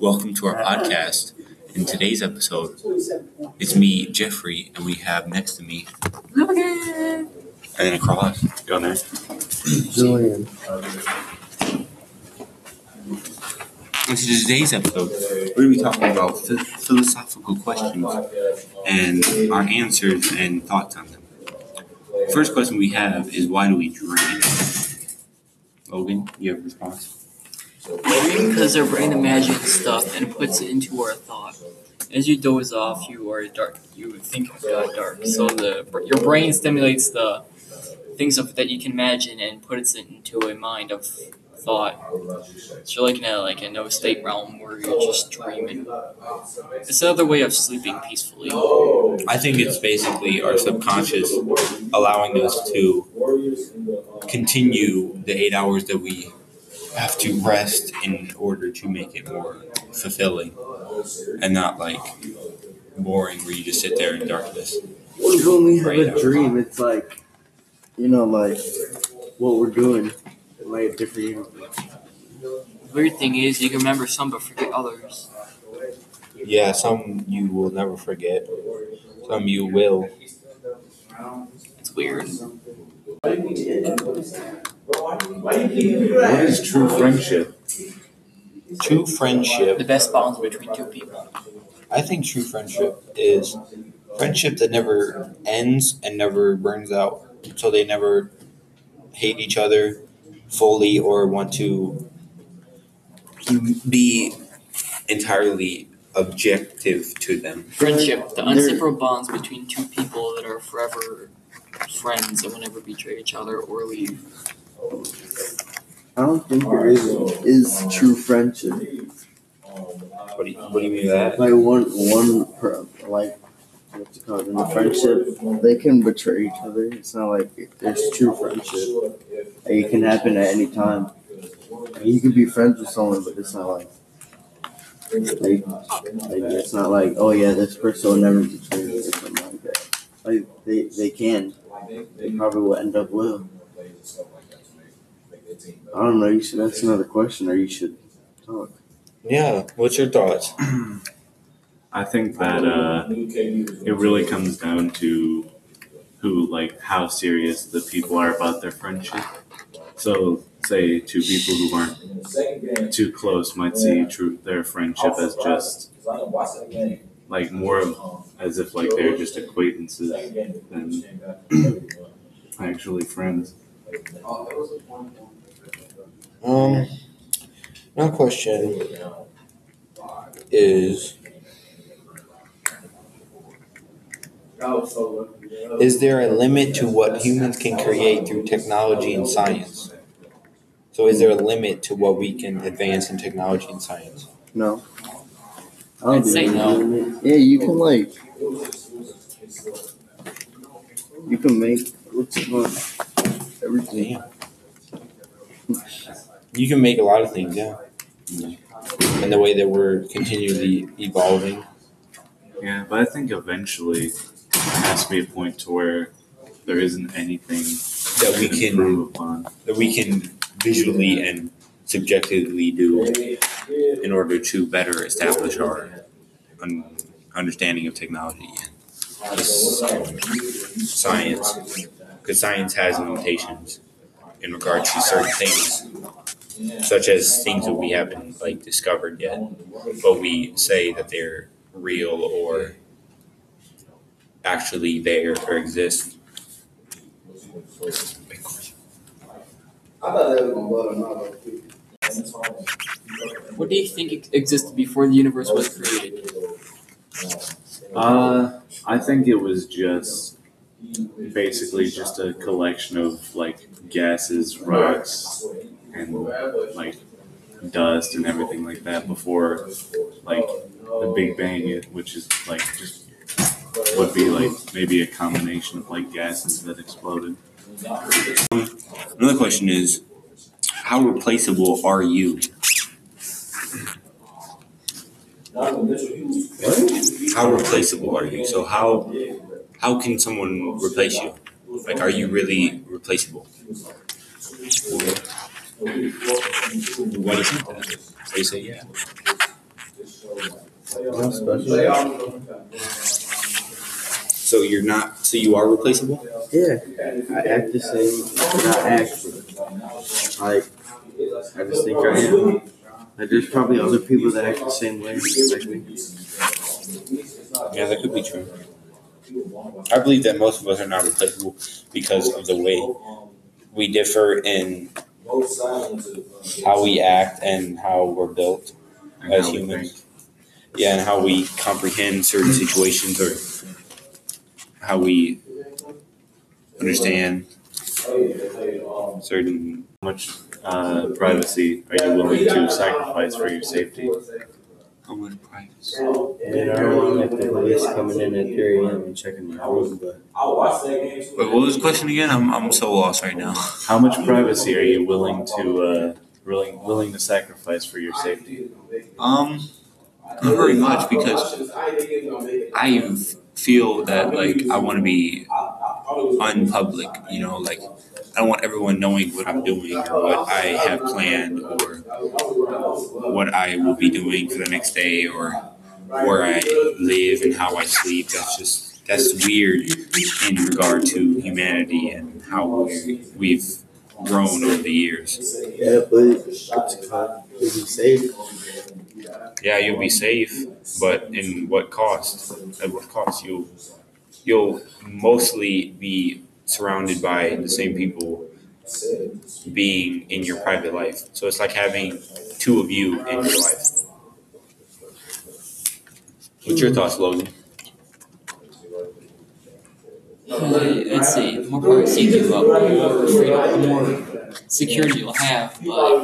Welcome to our podcast. In today's episode, it's me, Jeffrey, and we have next to me, Logan. and then across, go there. Julian. In today's episode, we're going to be talking about ph- philosophical questions and our answers and thoughts on them. First question we have is why do we dream? Logan, you have a response? Dream because our brain imagines stuff and puts it into our thought. As you doze off, you are dark. You think it got dark. So the your brain stimulates the things of that you can imagine and puts it into a mind of thought. So you're like in a like a no state realm where you're just dreaming. It's another way of sleeping peacefully. I think it's basically our subconscious allowing us to continue the eight hours that we have to rest in order to make it more fulfilling and not like boring where you just sit there in darkness. What if when we have a dream, it's like, you know, like what we're doing, like a different universe. Weird thing is you can remember some but forget others. Yeah, some you will never forget. Some you will. It's weird. What is true friendship? True friendship. The best bonds between two people. I think true friendship is friendship that never ends and never burns out. So they never hate each other fully or want to be entirely objective to them. Friendship, the There- unseparable bonds between two people that are forever friends and will never betray each other or leave. I don't think there is is true friendship. What do you, what do you mean by that? Like one one per, like what's it called in a friendship, they can betray each other. It's not like there's true friendship. Like, it can happen at any time. Like, you can be friends with someone, but it's not like. Like, like it's not like oh yeah this person will never betray me or something like that. Like they they can, they probably will end up will. I don't know. You should ask another question, or you should talk. Yeah, what's your thoughts? I think that uh, it really comes down to who, like, how serious the people are about their friendship. So, say two people who aren't too close might see true their friendship as just like more of as if like they're just acquaintances than actually friends. Um, my question is Is there a limit to what humans can create through technology and science? So, is there a limit to what we can advance in technology and science? No. I don't I'd think say there's no. limit. Yeah, you can like. You can make what's it? Everything. You can make a lot of things, yeah. And the way that we're continually evolving. Yeah, but I think eventually there has to be a point to where there isn't anything That we can improve upon. that we can visually and subjectively do in order to better establish our un- understanding of technology and science. Because science has limitations in regards to certain things, such as things that we haven't like discovered yet, but we say that they're real or actually there or exist. What do you think existed before the universe was created? Uh, I think it was just basically just a collection of like gases, rocks, and like dust and everything like that before like the Big Bang, which is like just would be like maybe a combination of like gases that exploded. Another question is, how replaceable are you? How replaceable are you? So how how can someone replace you? Like, are you really replaceable? Why do you think that? They say yeah. So you're not. So you are replaceable. Yeah, I act the same. Not act, like I just think I am. Like there's probably other people that act the same way like me. Yeah, that could be true. I believe that most of us are not replaceable because of the way we differ in how we act and how we're built And as humans. Yeah, and how we comprehend certain situations or how we understand certain. How much uh, privacy are you willing to sacrifice for your safety? How much privacy? And I don't want like the police coming in at 3 a.m. and checking my room, but Wait, what was the question again? I'm I'm so lost right now. How much privacy are you willing to uh, willing willing to sacrifice for your safety? Um, not very much because I feel that like I want to be unpublic. You know, like I don't want everyone knowing what I'm doing or what I have planned or what I will be doing for the next day or where I live and how I sleep. That's just that's weird in regard to humanity and how we, we've grown over the years. yeah, but it's called be safe. Yeah, you'll be safe, but in what cost? At what cost? You'll you'll mostly be surrounded by the same people being in your private life. So it's like having two of you in your life. What's your thoughts, Logan? Uh, let's see. The more privacy you give up, the more freedom, the more security you'll have. But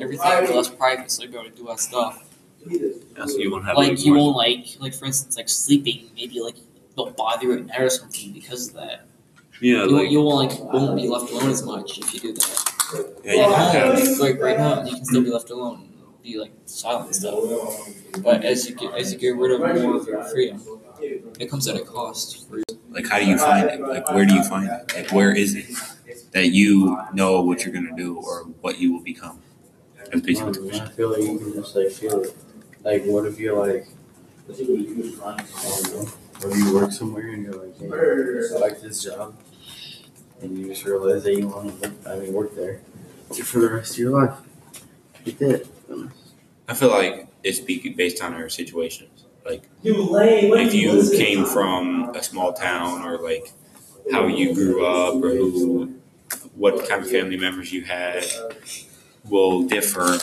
everything will be less private, so you'll be able to do less stuff. Yeah, so you won't have Like you won't like, like for instance, like sleeping. Maybe like they'll bother you at night or something because of that. Yeah, You, like you won't like won't be left alone as much if you do that. yeah, you At don't have like right now, you can still be left alone, be like silent stuff. But as you get as you get rid of more of your freedom, it comes at a cost. For you. like how do you find it? Like where do you find it? Like where is it that you know what you're gonna do or what you will become? That's basically the question. I feel like you can just like feel it. Like, what if you're like, I don't know, what if you work somewhere and you're like, hey, I like this job, and you just realize that you want to, I mean, work there for the rest of your life. You did. I feel like it's be- based on our situations. Like if you came from a small town or like how you grew up or who what kind of family members you had will differ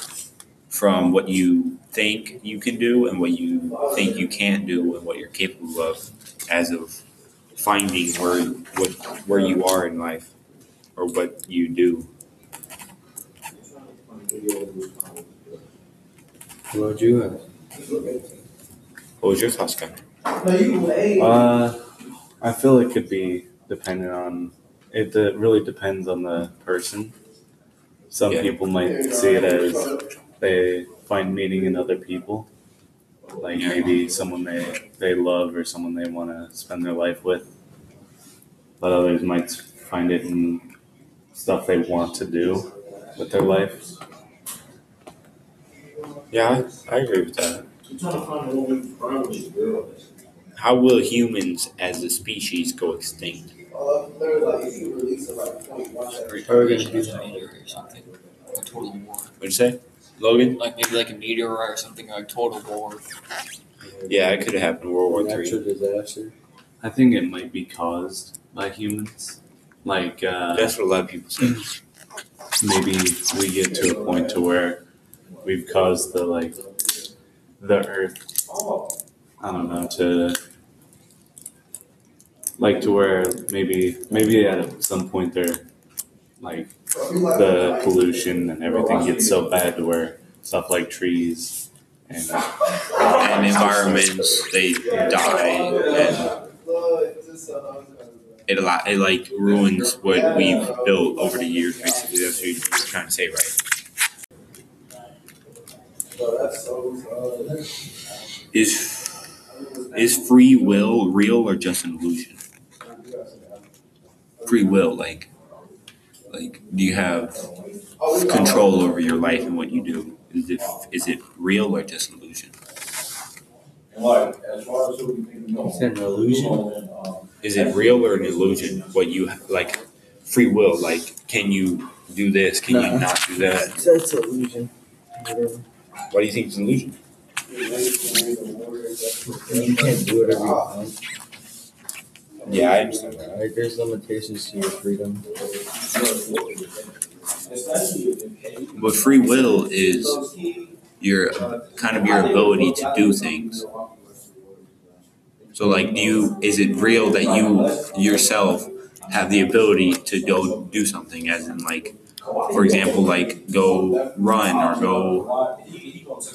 from what you think you can do and what you think you can't do and what you're capable of as of finding where what where you are in life or what you do. What would you? What was your thoughts, Connor? Uh, I feel it could be dependent on it. really depends on the person. Some Yeah. people might see it as they find meaning in other people, like Yeah. maybe someone they they love or someone they want to spend their life with. But others might find it in stuff they want to do with their life. Yeah, I, I agree with that. How will humans as a species go extinct? Probably gonna do that. meteor or something. A total war. What'd you say, Logan? Like maybe like a meteor or something like total war. Yeah, it could have happened in World War Three. Natural Three. disaster. I think it might be caused by humans. Like uh, That's what a lot of people say. maybe we get to a point to where we've caused the like the earth i don't know to like to where maybe maybe at some point there like the pollution and everything gets so bad to where stuff like trees and And environments, they die, and it a lot. It like ruins what we've built over the years. Basically, that's what you're trying to say, right? Is is free will real or just an illusion? Free will, like, like, do you have control over your life and what you do? Is it is it real or just an illusion? Is it an illusion? Is it real or an illusion? What you like, free will? Like, can you do this? Can you No. not do that? That's an illusion. Whatever. Why do you think it's an illusion? You can't do whatever you want. Yeah, I understand that. Like, there's limitations to your freedom. But free will is your kind of your ability to do things. So, like, do you is it real that you yourself have the ability to go do something? As in, like, for example, like go run or go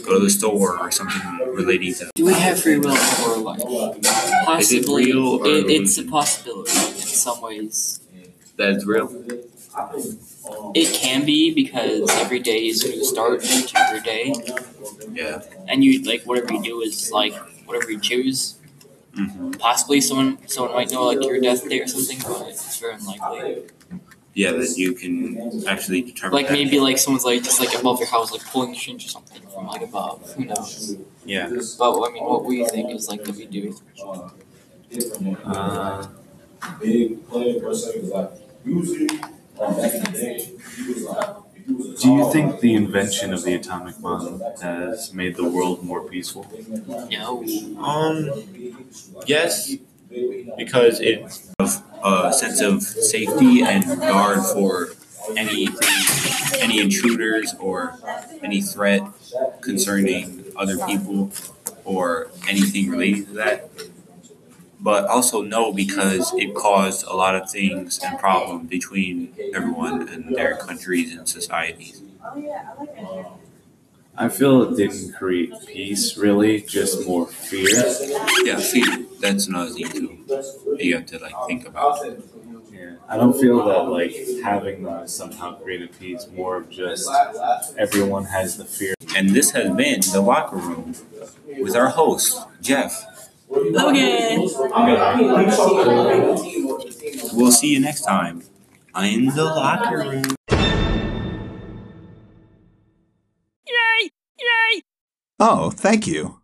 go to the store or something relating to. Do we have free will in our life? Is it Possibly. real or it, it's a possibility in some ways. That's real. It can be because every day is a new start to your day, Yeah. and you like whatever you do is like whatever you choose. hmm Possibly someone someone might know like your death day or something, but it's very unlikely. Yeah, that you can actually determine. Like that. maybe like someone's like just like above your house, like pulling the strings or something from like above. Who knows? Yeah. But I mean, what we think is like that we do. Uh, big player per se, like usually, back in the day, he was like, if he was a do you think the invention of the atomic bomb has made the world more peaceful? No. Um. Yes, because it of a sense of safety and guard for any any intruders or any threat concerning other people or anything related to that. But also no, because it caused a lot of things and problems between everyone and their countries and societies. I feel it didn't create peace, really, just more fear. Yeah, fear. That's another thing too. You have to like think about. Yeah. I don't feel that like having them is somehow created peace. More of just everyone has the fear. And this has been the locker room with our host Jeff. Okay. We'll see you next time in the locker room. Yay! Yay! Oh, thank you.